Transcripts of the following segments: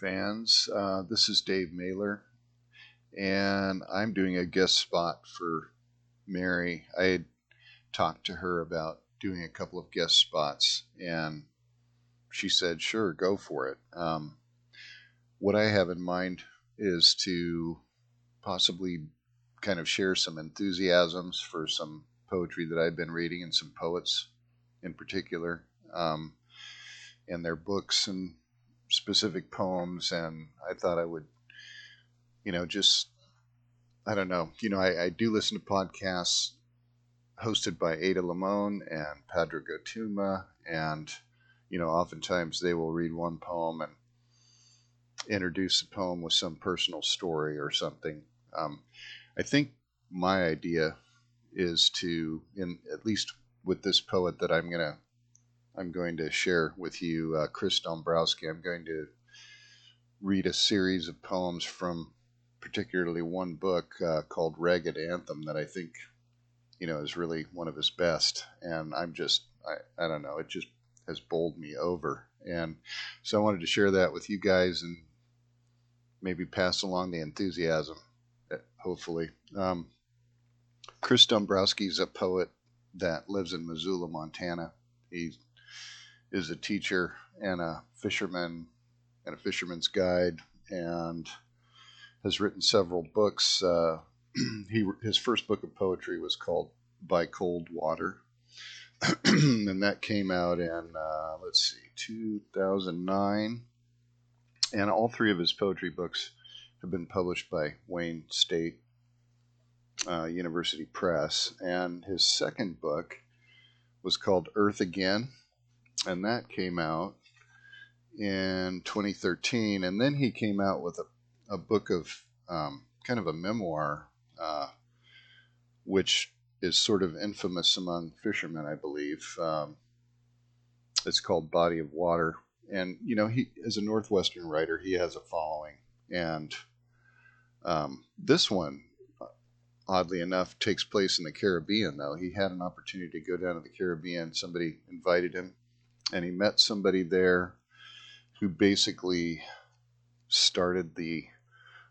fans. Uh, this is Dave Mailer, and I'm doing a guest spot for Mary. I talked to her about doing a couple of guest spots, and she said, sure, go for it. Um, what I have in mind is to possibly kind of share some enthusiasms for some poetry that I've been reading and some poets in particular. Um, and their books and specific poems, and I thought I would, you know, just I don't know, you know, I, I do listen to podcasts hosted by Ada Limon and Pádraig Ó Tuama, and you know, oftentimes they will read one poem and introduce the poem with some personal story or something. Um, I think my idea is to, in at least with this poet that I'm gonna I'm going to share with you uh, Chris Dombrowski. I'm going to read a series of poems from particularly one book uh, called Ragged Anthem that I think, you know, is really one of his best. And I'm just, I, I don't know, it just has bowled me over. And so I wanted to share that with you guys and maybe pass along the enthusiasm, uh, hopefully. Um, Chris Dombrowski is a poet that lives in Missoula, Montana. He's is a teacher and a fisherman and a fisherman's guide and has written several books. Uh, he his first book of poetry was called By Cold Water, and that came out in uh, let's see 2009. And all three of his poetry books have been published by Wayne State uh, University Press. And his second book was called Earth Again and that came out in 2013. And then he came out with a, a book of um, kind of a memoir, uh, which is sort of infamous among fishermen, I believe. Um, it's called Body of Water. And, you know, he, as a Northwestern writer, he has a following. And um, this one, oddly enough, takes place in the Caribbean, though. He had an opportunity to go down to the Caribbean. Somebody invited him and he met somebody there who basically started the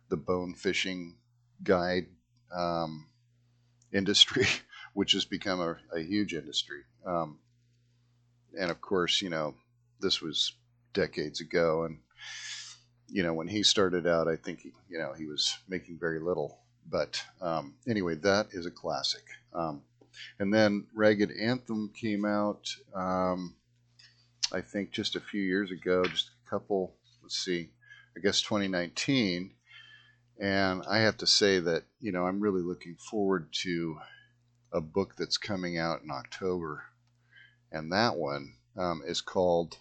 the bone fishing guide um, industry, which has become a, a huge industry. Um, and of course, you know, this was decades ago, and you know, when he started out, I think he, you know he was making very little. But um, anyway, that is a classic. Um, and then Ragged Anthem came out. Um, I think just a few years ago, just a couple, let's see, I guess 2019. And I have to say that, you know, I'm really looking forward to a book that's coming out in October. And that one um, is called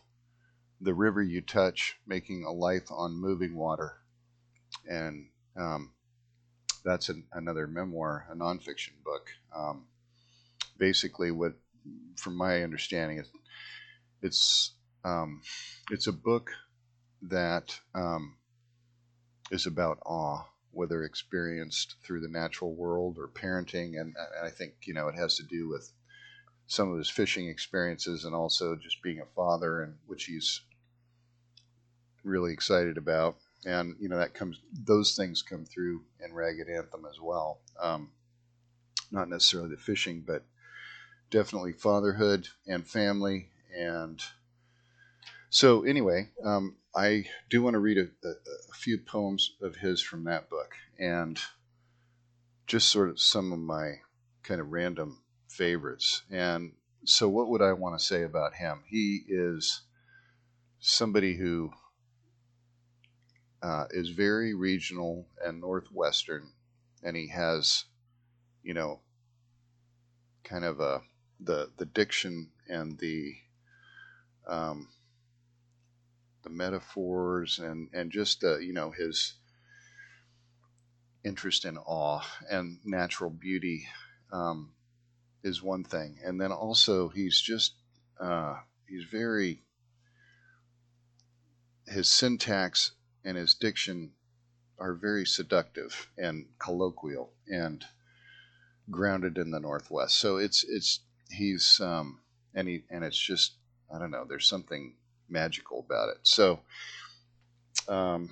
The River You Touch Making a Life on Moving Water. And um, that's an, another memoir, a nonfiction book. Um, basically, what, from my understanding, is it's um, it's a book that um, is about awe, whether experienced through the natural world or parenting, and, and I think you know it has to do with some of his fishing experiences and also just being a father, and which he's really excited about. And you know that comes; those things come through in Ragged Anthem as well. Um, not necessarily the fishing, but definitely fatherhood and family and so, anyway, um, I do want to read a, a, a, few poems of his from that book and just sort of some of my kind of random favorites. And so, what would I want to say about him? He is somebody who uh, is very regional and northwestern, and he has, you know, kind of a the the diction and the um, the metaphors and and just uh, you know his interest in awe and natural beauty um, is one thing, and then also he's just uh, he's very his syntax and his diction are very seductive and colloquial and grounded in the Northwest. So it's it's he's um, and he and it's just I don't know. There's something magical about it. So um,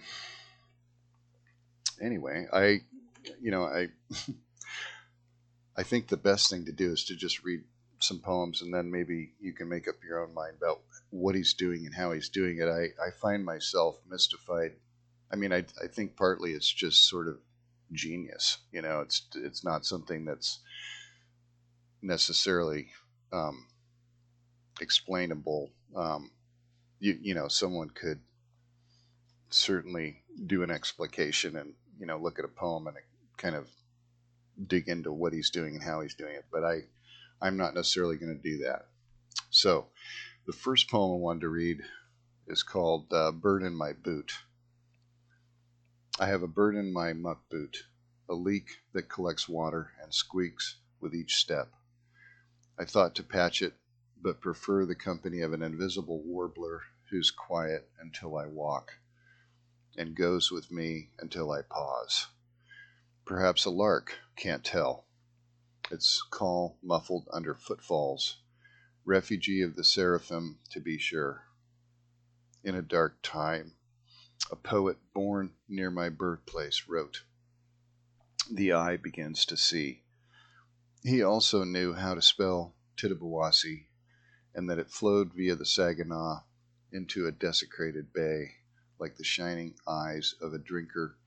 anyway, I you know I I think the best thing to do is to just read some poems and then maybe you can make up your own mind about what he's doing and how he's doing it. I, I find myself mystified. I mean, I, I think partly it's just sort of genius. You know, it's it's not something that's necessarily um, explainable. Um, you you know, someone could certainly do an explication and you know look at a poem and kind of dig into what he's doing and how he's doing it. But I I'm not necessarily going to do that. So the first poem I wanted to read is called uh, "Bird in My Boot." I have a bird in my muck boot, a leak that collects water and squeaks with each step. I thought to patch it, but prefer the company of an invisible warbler who's quiet until I walk, and goes with me until I pause. Perhaps a lark, can't tell. Its call muffled under footfalls, refugee of the seraphim, to be sure. In a dark time, a poet born near my birthplace wrote, The eye begins to see. He also knew how to spell Tittabawassee, and that it flowed via the Saginaw into a desecrated bay, like the shining eyes of a drinker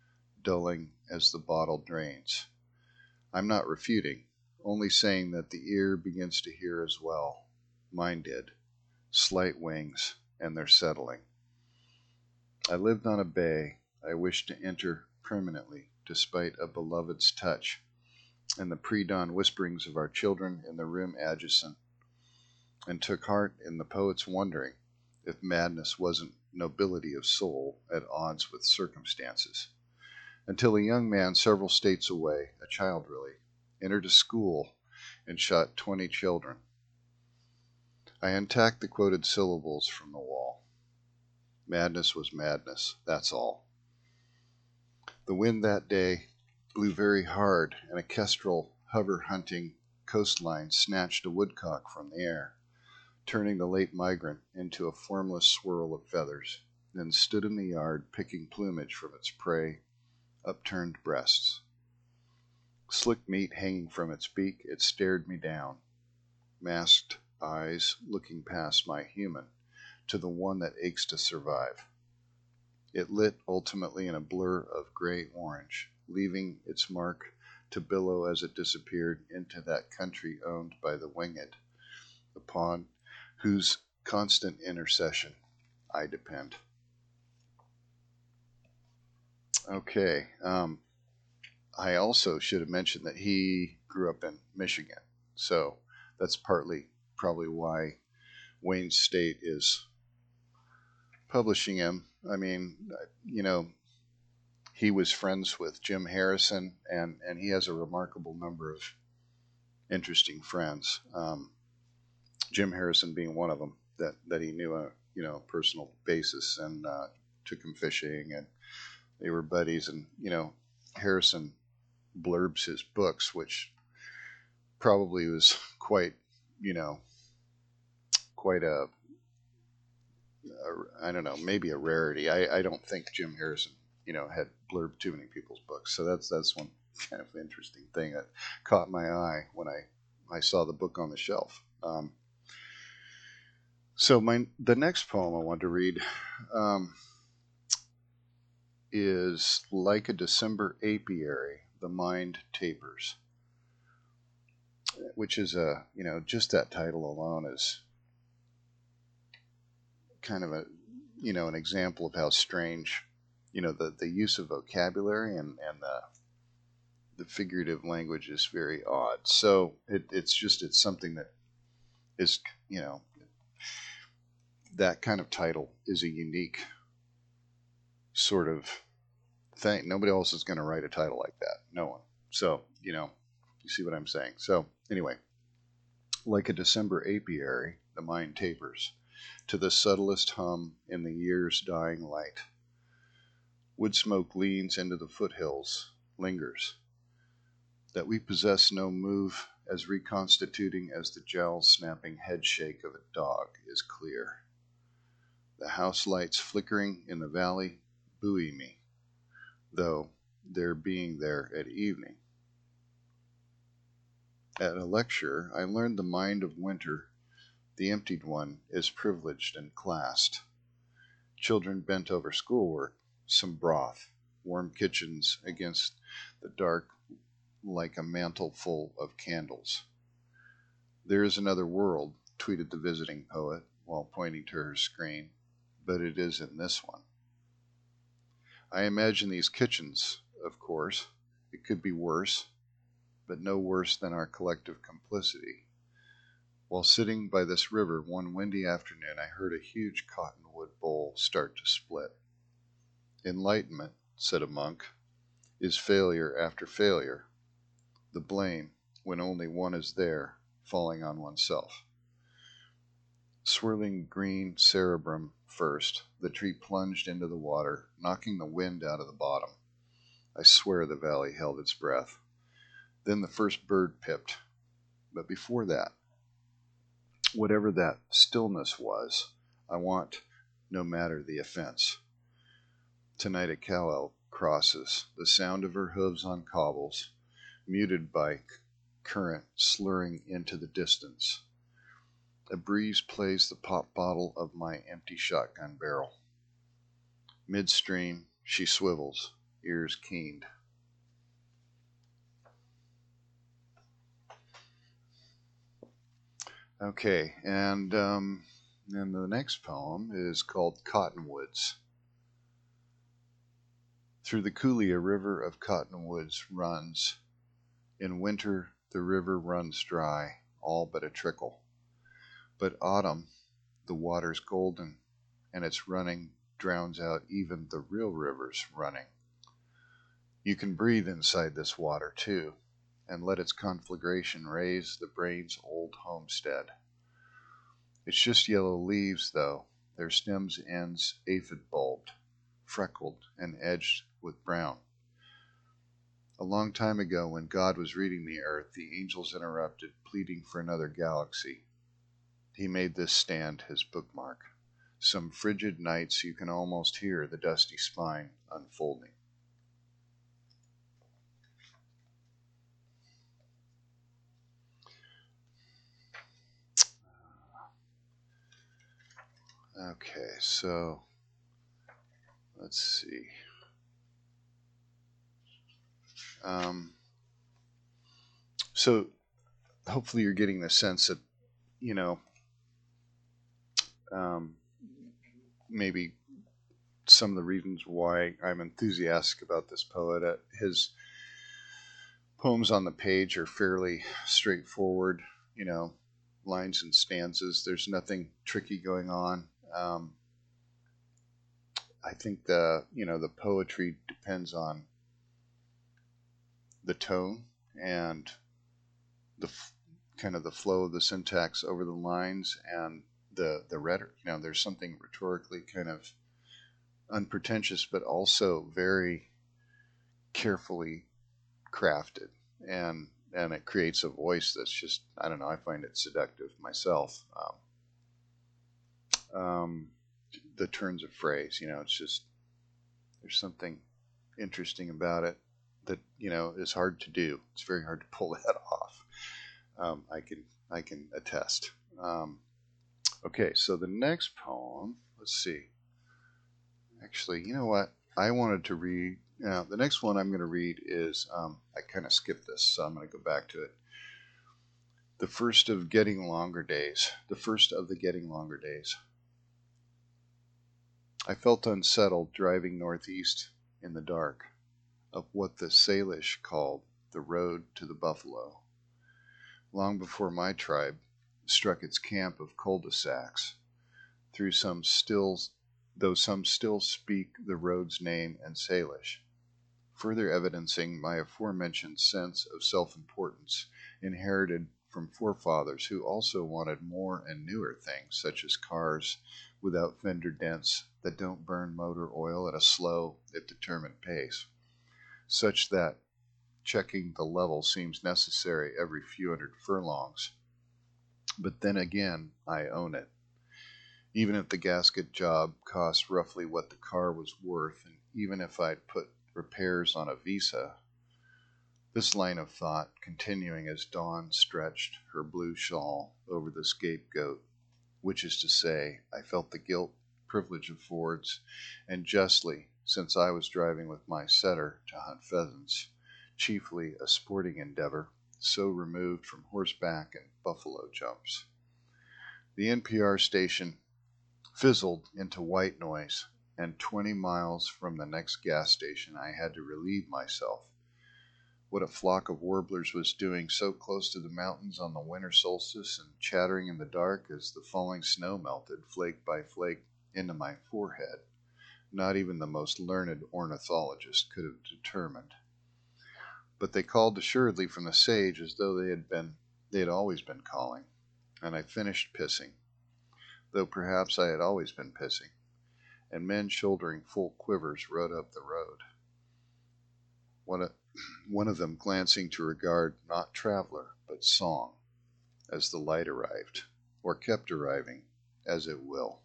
dulling as the bottle drains. I'm not refuting, only saying that the ear begins to hear as well. Mine did. Slight wings, and they're settling. I lived on a bay I wished to enter permanently, despite a beloved's touch, and the pre dawn whisperings of our children in the room adjacent, and took heart in the poet's wondering if madness wasn't nobility of soul at odds with circumstances. Until a young man several states away, a child really, entered a school and shot twenty children. I untacked the quoted syllables from the wall. Madness was madness, that's all. The wind that day blew very hard, and a kestrel hover hunting coastline snatched a woodcock from the air, turning the late migrant into a formless swirl of feathers, then stood in the yard picking plumage from its prey, upturned breasts. Slick meat hanging from its beak, it stared me down, masked eyes looking past my human to the one that aches to survive. It lit ultimately in a blur of gray orange, leaving its mark to billow as it disappeared into that country owned by the winged, upon whose constant intercession I depend. Okay. Um, I also should have mentioned that he grew up in Michigan. So that's partly probably why Wayne State is publishing him. I mean, you know, he was friends with Jim Harrison, and and he has a remarkable number of interesting friends. Um, Jim Harrison being one of them that that he knew a you know personal basis and uh, took him fishing, and they were buddies. And you know, Harrison blurbs his books, which probably was quite you know quite a I don't know, maybe a rarity. I, I don't think Jim Harrison, you know, had blurbed too many people's books. So that's that's one kind of interesting thing that caught my eye when I I saw the book on the shelf. Um, so my the next poem I want to read um, is like a December apiary, the mind tapers, which is a you know just that title alone is kind of a you know an example of how strange you know the the use of vocabulary and and the the figurative language is very odd. So it, it's just it's something that is you know that kind of title is a unique sort of thing. Nobody else is going to write a title like that. No one. So, you know, you see what I'm saying. So, anyway, like a December apiary, the mind tapers to the subtlest hum in the year's dying light. Wood smoke leans into the foothills, lingers. That we possess no move as reconstituting as the jowl snapping head shake of a dog is clear. The house lights flickering in the valley buoy me, though their being there at evening. At a lecture, I learned the mind of winter, the emptied one, is privileged and classed. Children bent over schoolwork, some broth, warm kitchens against the dark like a mantle full of candles. There is another world, tweeted the visiting poet while pointing to her screen, but it is in this one. I imagine these kitchens, of course. It could be worse, but no worse than our collective complicity. While sitting by this river one windy afternoon, I heard a huge cottonwood bowl start to split. Enlightenment, said a monk, is failure after failure, the blame, when only one is there, falling on oneself. Swirling green cerebrum first, the tree plunged into the water, knocking the wind out of the bottom. I swear the valley held its breath. Then the first bird pipped. But before that, whatever that stillness was, I want, no matter the offense. Tonight a cow elk crosses, the sound of her hooves on cobbles, muted by current slurring into the distance. A breeze plays the pop bottle of my empty shotgun barrel. Midstream, she swivels, ears keened. Okay, and um, then the next poem is called Cottonwoods. Through the coulee a river of cottonwoods runs. In winter the river runs dry, all but a trickle. But autumn, the water's golden, and its running drowns out even the real river's running. You can breathe inside this water, too, and let its conflagration raise the brain's old homestead. It's just yellow leaves, though, their stems' ends aphid bulbed, freckled, and edged with brown. A long time ago, when God was reading the earth, the angels interrupted, pleading for another galaxy. He made this stand his bookmark. Some frigid nights you can almost hear the dusty spine unfolding. Okay, so let's see. Um, so hopefully you're getting the sense that, you know, um, maybe some of the reasons why I'm enthusiastic about this poet. Uh, his poems on the page are fairly straightforward, you know, lines and stanzas. There's nothing tricky going on. Um, I think the you know the poetry depends on the tone and the kind of the flow of the syntax over the lines and the the rhetoric. You know, there's something rhetorically kind of unpretentious, but also very carefully crafted, and and it creates a voice that's just I don't know. I find it seductive myself. Um, um, the turns of phrase. You know, it's just there's something interesting about it that you know is hard to do. It's very hard to pull that off. Um, I can I can attest. Um, okay, so the next poem. Let's see. Actually, you know what? I wanted to read. Now, the next one I'm going to read is um, I kind of skipped this, so I'm going to go back to it. The first of getting longer days. The first of the getting longer days. I felt unsettled driving northeast in the dark of what the Salish called the road to the buffalo, long before my tribe struck its camp of cul-de-sacs through some still though some still speak the road's name in Salish, further evidencing my aforementioned sense of self importance inherited from forefathers who also wanted more and newer things, such as cars without fender dents that don't burn motor oil at a slow, if determined pace, such that checking the level seems necessary every few hundred furlongs. But then again, I own it. Even if the gasket job cost roughly what the car was worth, and even if I'd put repairs on a visa, this line of thought continuing as Dawn stretched her blue shawl over the scapegoat, which is to say, I felt the guilt privilege affords, and justly, since I was driving with my setter to hunt pheasants, chiefly a sporting endeavor, so removed from horseback and buffalo jumps. The NPR station fizzled into white noise, and twenty miles from the next gas station I had to relieve myself what a flock of warblers was doing so close to the mountains on the winter solstice and chattering in the dark as the falling snow melted flake by flake into my forehead, not even the most learned ornithologist could have determined. But they called assuredly from the sage as though they had been they had always been calling, and I finished pissing, though perhaps I had always been pissing, and men shouldering full quivers rode up the road. What a one of them glancing to regard not traveler, but song, as the light arrived, or kept arriving, as it will.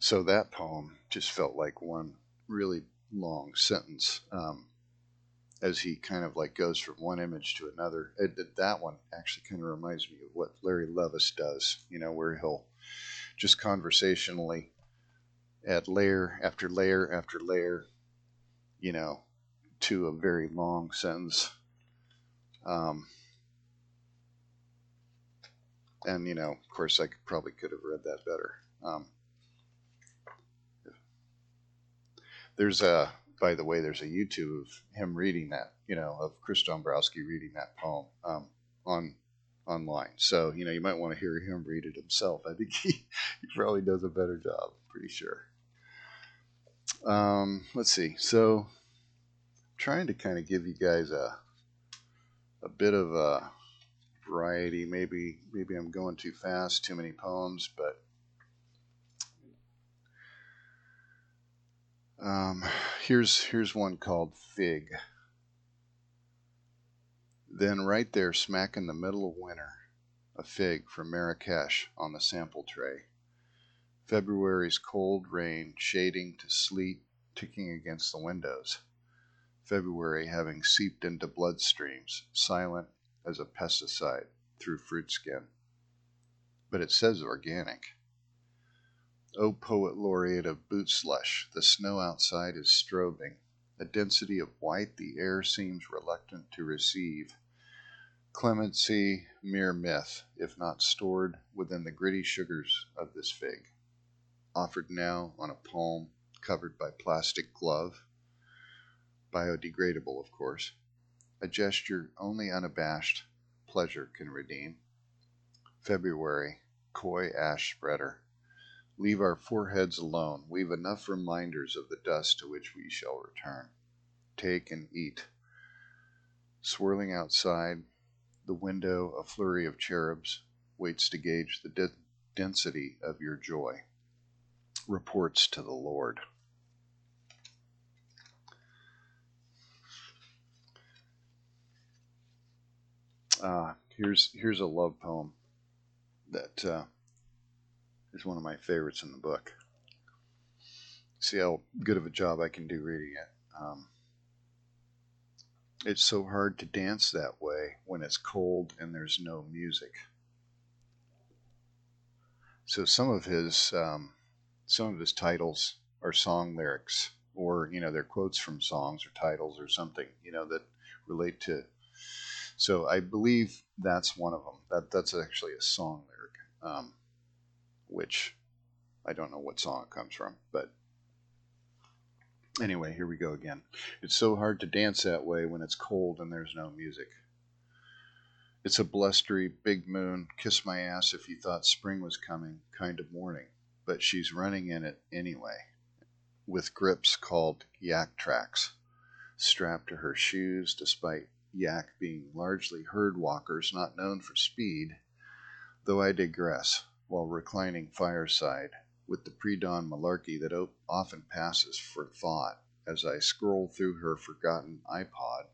So that poem just felt like one really long sentence um, as he kind of like goes from one image to another. It, that one actually kind of reminds me of what Larry Levis does, you know, where he'll just conversationally add layer after layer after layer you know, to a very long sentence. Um, and you know, of course, I could, probably could have read that better. Um, there's a, by the way, there's a YouTube of him reading that, you know, of Chris Dombrowski reading that poem um, on online. So you know, you might want to hear him read it himself. I think he, he probably does a better job. Pretty sure. Um, let's see. So, trying to kind of give you guys a a bit of a variety. Maybe maybe I'm going too fast, too many poems, but um, here's here's one called Fig. Then right there, smack in the middle of winter, a fig from Marrakesh on the sample tray. February's cold rain shading to sleet ticking against the windows. February having seeped into bloodstreams, silent as a pesticide through fruit skin. But it says organic. O poet laureate of boot slush, the snow outside is strobing, a density of white the air seems reluctant to receive. Clemency, mere myth, if not stored within the gritty sugars of this fig offered now on a palm covered by plastic glove. Biodegradable, of course. A gesture only unabashed pleasure can redeem. February, coy ash spreader. Leave our foreheads alone. We've enough reminders of the dust to which we shall return. Take and eat. Swirling outside the window, a flurry of cherubs waits to gauge the de- density of your joy reports to the Lord. Uh, here's here's a love poem that uh, is one of my favorites in the book. See how good of a job I can do reading it. Um, it's so hard to dance that way when it's cold and there's no music. So some of his um, some of his titles are song lyrics or you know they're quotes from songs or titles or something you know that relate to so i believe that's one of them that that's actually a song lyric um, which i don't know what song it comes from but anyway here we go again it's so hard to dance that way when it's cold and there's no music It's a blustery, big moon, kiss my ass if you thought spring was coming kind of morning, but she's running in it anyway, with grips called Yaktrax strapped to her shoes, despite yak being largely herd walkers not known for speed. Though I digress, while reclining fireside, with the pre dawn malarkey that often passes for thought as I scroll through her forgotten iPod,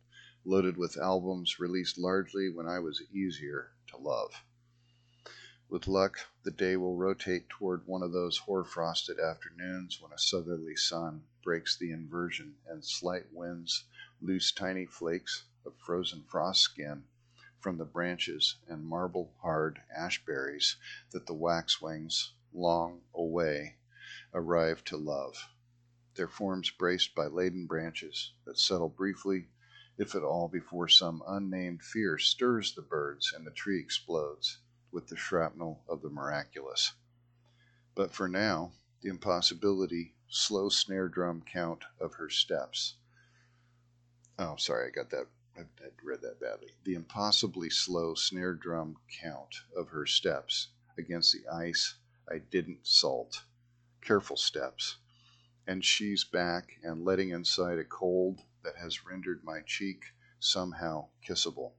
loaded with albums released largely when I was easier to love. With luck, the day will rotate toward one of those hoar-frosted afternoons when a southerly sun breaks the inversion and slight winds loose tiny flakes of frozen frost skin from the branches and marble hard ash berries that the waxwings, long away, arrive to love, their forms braced by laden branches that settle briefly, if at all, before some unnamed fear stirs the birds and the tree explodes with the shrapnel of the miraculous. But for now, the impossibility, slow snare drum count of her steps. Oh, sorry, I got that I, read that badly. The impossibly slow snare drum count of her steps against the ice I didn't salt. Careful steps. And she's back and letting inside a cold that has rendered my cheek somehow kissable.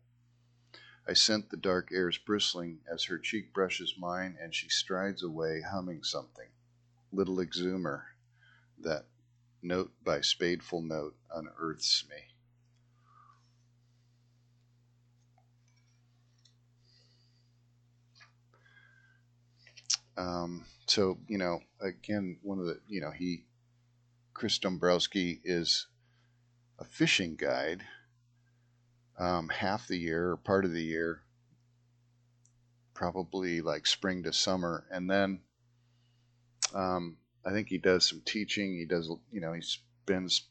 I scent the dark airs bristling as her cheek brushes mine and she strides away humming something. Little exhumer that note by spadeful note unearths me. Um, so you know, again, one of the you know he, Chris Dombrowski is a fishing guide. Um, half the year or part of the year, probably like spring to summer, and then um, I think he does some teaching. He does you know he spends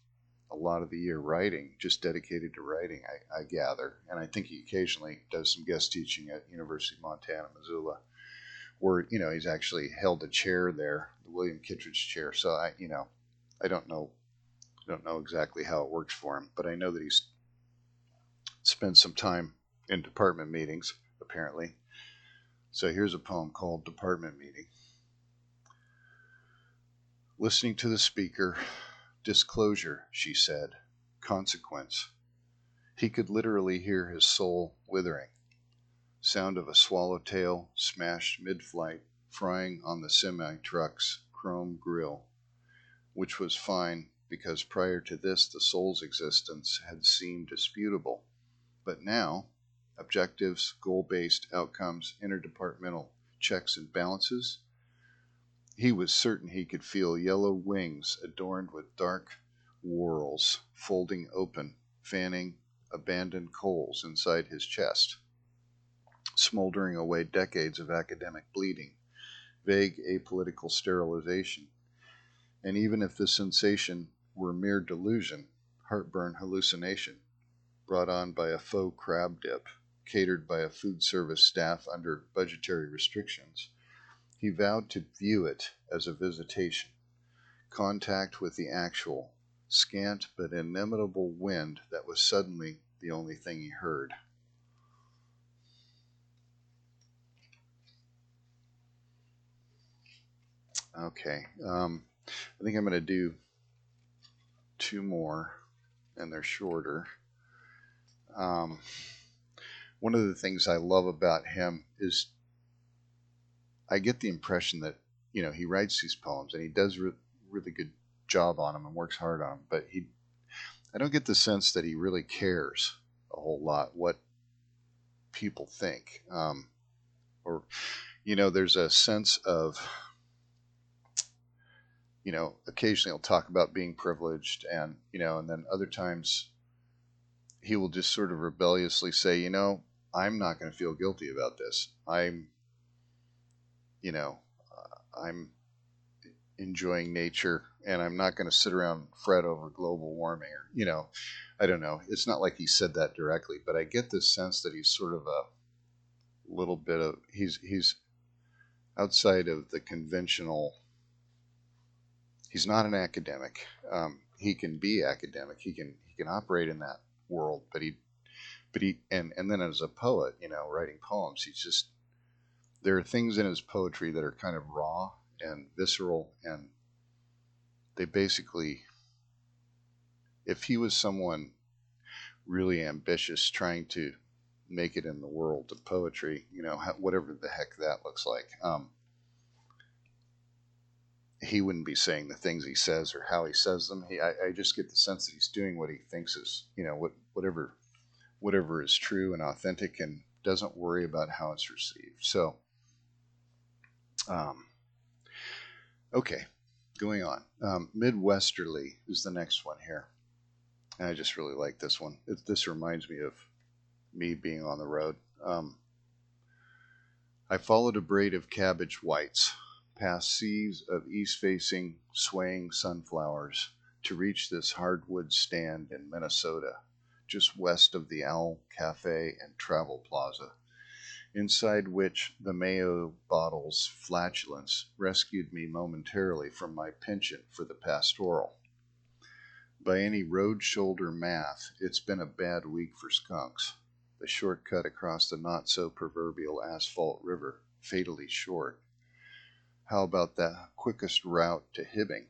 a lot of the year writing, just dedicated to writing. I, I gather, and I think he occasionally does some guest teaching at University of Montana, Missoula where you know he's actually held a chair there, the William Kittredge chair. So I, you know, I don't know, I don't know exactly how it works for him, but I know that he's spent some time in department meetings apparently. So here's a poem called Department Meeting. Listening to the speaker, disclosure, she said, consequence. He could literally hear his soul withering sound of a swallowtail smashed mid-flight frying on the semi-truck's chrome grill, which was fine because prior to this the soul's existence had seemed disputable. But now, objectives, goal-based outcomes, interdepartmental checks and balances, he was certain he could feel yellow wings adorned with dark whorls folding open, fanning abandoned coals inside his chest smoldering away decades of academic bleeding, vague apolitical sterilization. And even if the sensation were mere delusion, heartburn hallucination, brought on by a faux crab dip, catered by a food service staff under budgetary restrictions, he vowed to view it as a visitation, contact with the actual, scant but inimitable wind that was suddenly the only thing he heard. Okay. Um, I think I'm going to do two more, and they're shorter. Um, one of the things I love about him is I get the impression that you know he writes these poems and he does re- really good job on them and works hard on them, but he I don't get the sense that he really cares a whole lot what people think, um, or you know, there's a sense of you know, occasionally he'll talk about being privileged and, you know, and then other times he will just sort of rebelliously say, you know, I'm not going to feel guilty about this. I'm, you know, uh, I'm enjoying nature and I'm not going to sit around fret over global warming or, you know, I don't know. It's not like he said that directly, but I get this sense that he's sort of a little bit of, he's, he's outside of the conventional he's not an academic. Um, he can be academic. He can he can operate in that world, but he but he and and then as a poet, you know, writing poems, he's just there are things in his poetry that are kind of raw and visceral and they basically if he was someone really ambitious trying to make it in the world of poetry, you know, whatever the heck that looks like. Um, he wouldn't be saying the things he says or how he says them. He, I, I, just get the sense that he's doing what he thinks is, you know, what whatever, whatever is true and authentic, and doesn't worry about how it's received. So, um, okay, going on. Um, Midwesterly is the next one here. And I just really like this one. It, this reminds me of me being on the road. Um, I followed a braid of cabbage whites past seas of east facing, swaying sunflowers to reach this hardwood stand in Minnesota, just west of the Owl Cafe and Travel Plaza, inside which the Mayo bottle's flatulence rescued me momentarily from my penchant for the pastoral. By any road shoulder math, it's been a bad week for skunks. The shortcut across the not so proverbial asphalt river, fatally short. How about the quickest route to Hibbing?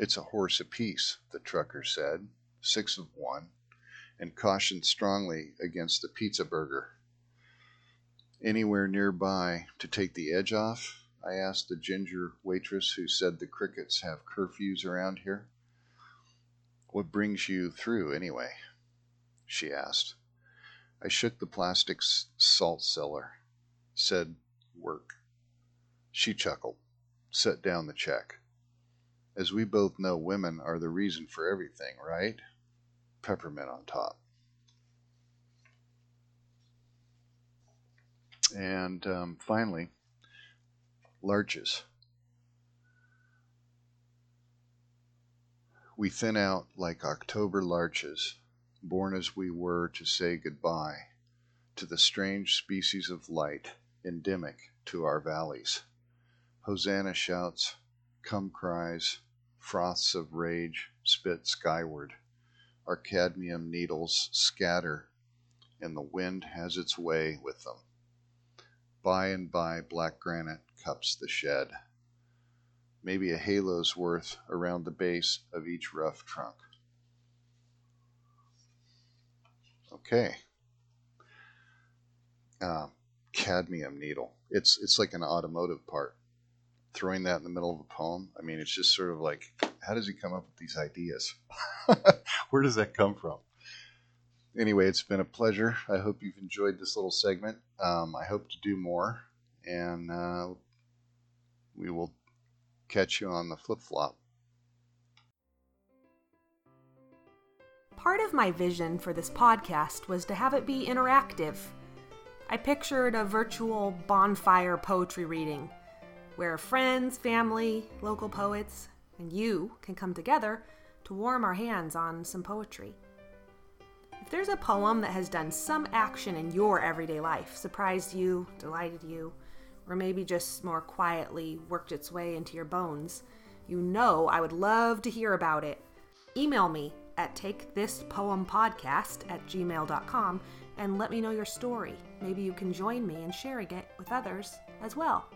It's a horse apiece, the trucker said, six of one, and cautioned strongly against the pizza burger. Anywhere nearby to take the edge off? I asked the ginger waitress who said the crickets have curfews around here. What brings you through, anyway? she asked. I shook the plastic salt cellar, said, Work. She chuckled, set down the check. As we both know, women are the reason for everything, right? Peppermint on top. And um, finally, larches. We thin out like October larches, born as we were to say goodbye to the strange species of light endemic to our valleys. Hosanna shouts, come cries, froths of rage spit skyward. Our cadmium needles scatter, and the wind has its way with them. By and by, black granite cups the shed maybe a halo's worth around the base of each rough trunk. Okay. Uh, cadmium needle. It's it's like an automotive part. Throwing that in the middle of a poem. I mean, it's just sort of like, how does he come up with these ideas? Where does that come from? Anyway, it's been a pleasure. I hope you've enjoyed this little segment. Um, I hope to do more, and uh, we will catch you on the flip flop. Part of my vision for this podcast was to have it be interactive. I pictured a virtual bonfire poetry reading where friends, family, local poets, and you can come together to warm our hands on some poetry. If there's a poem that has done some action in your everyday life, surprised you, delighted you, or maybe just more quietly worked its way into your bones, you know I would love to hear about it. Email me at takethispoempodcast at gmail.com and let me know your story. Maybe you can join me in sharing it with others as well.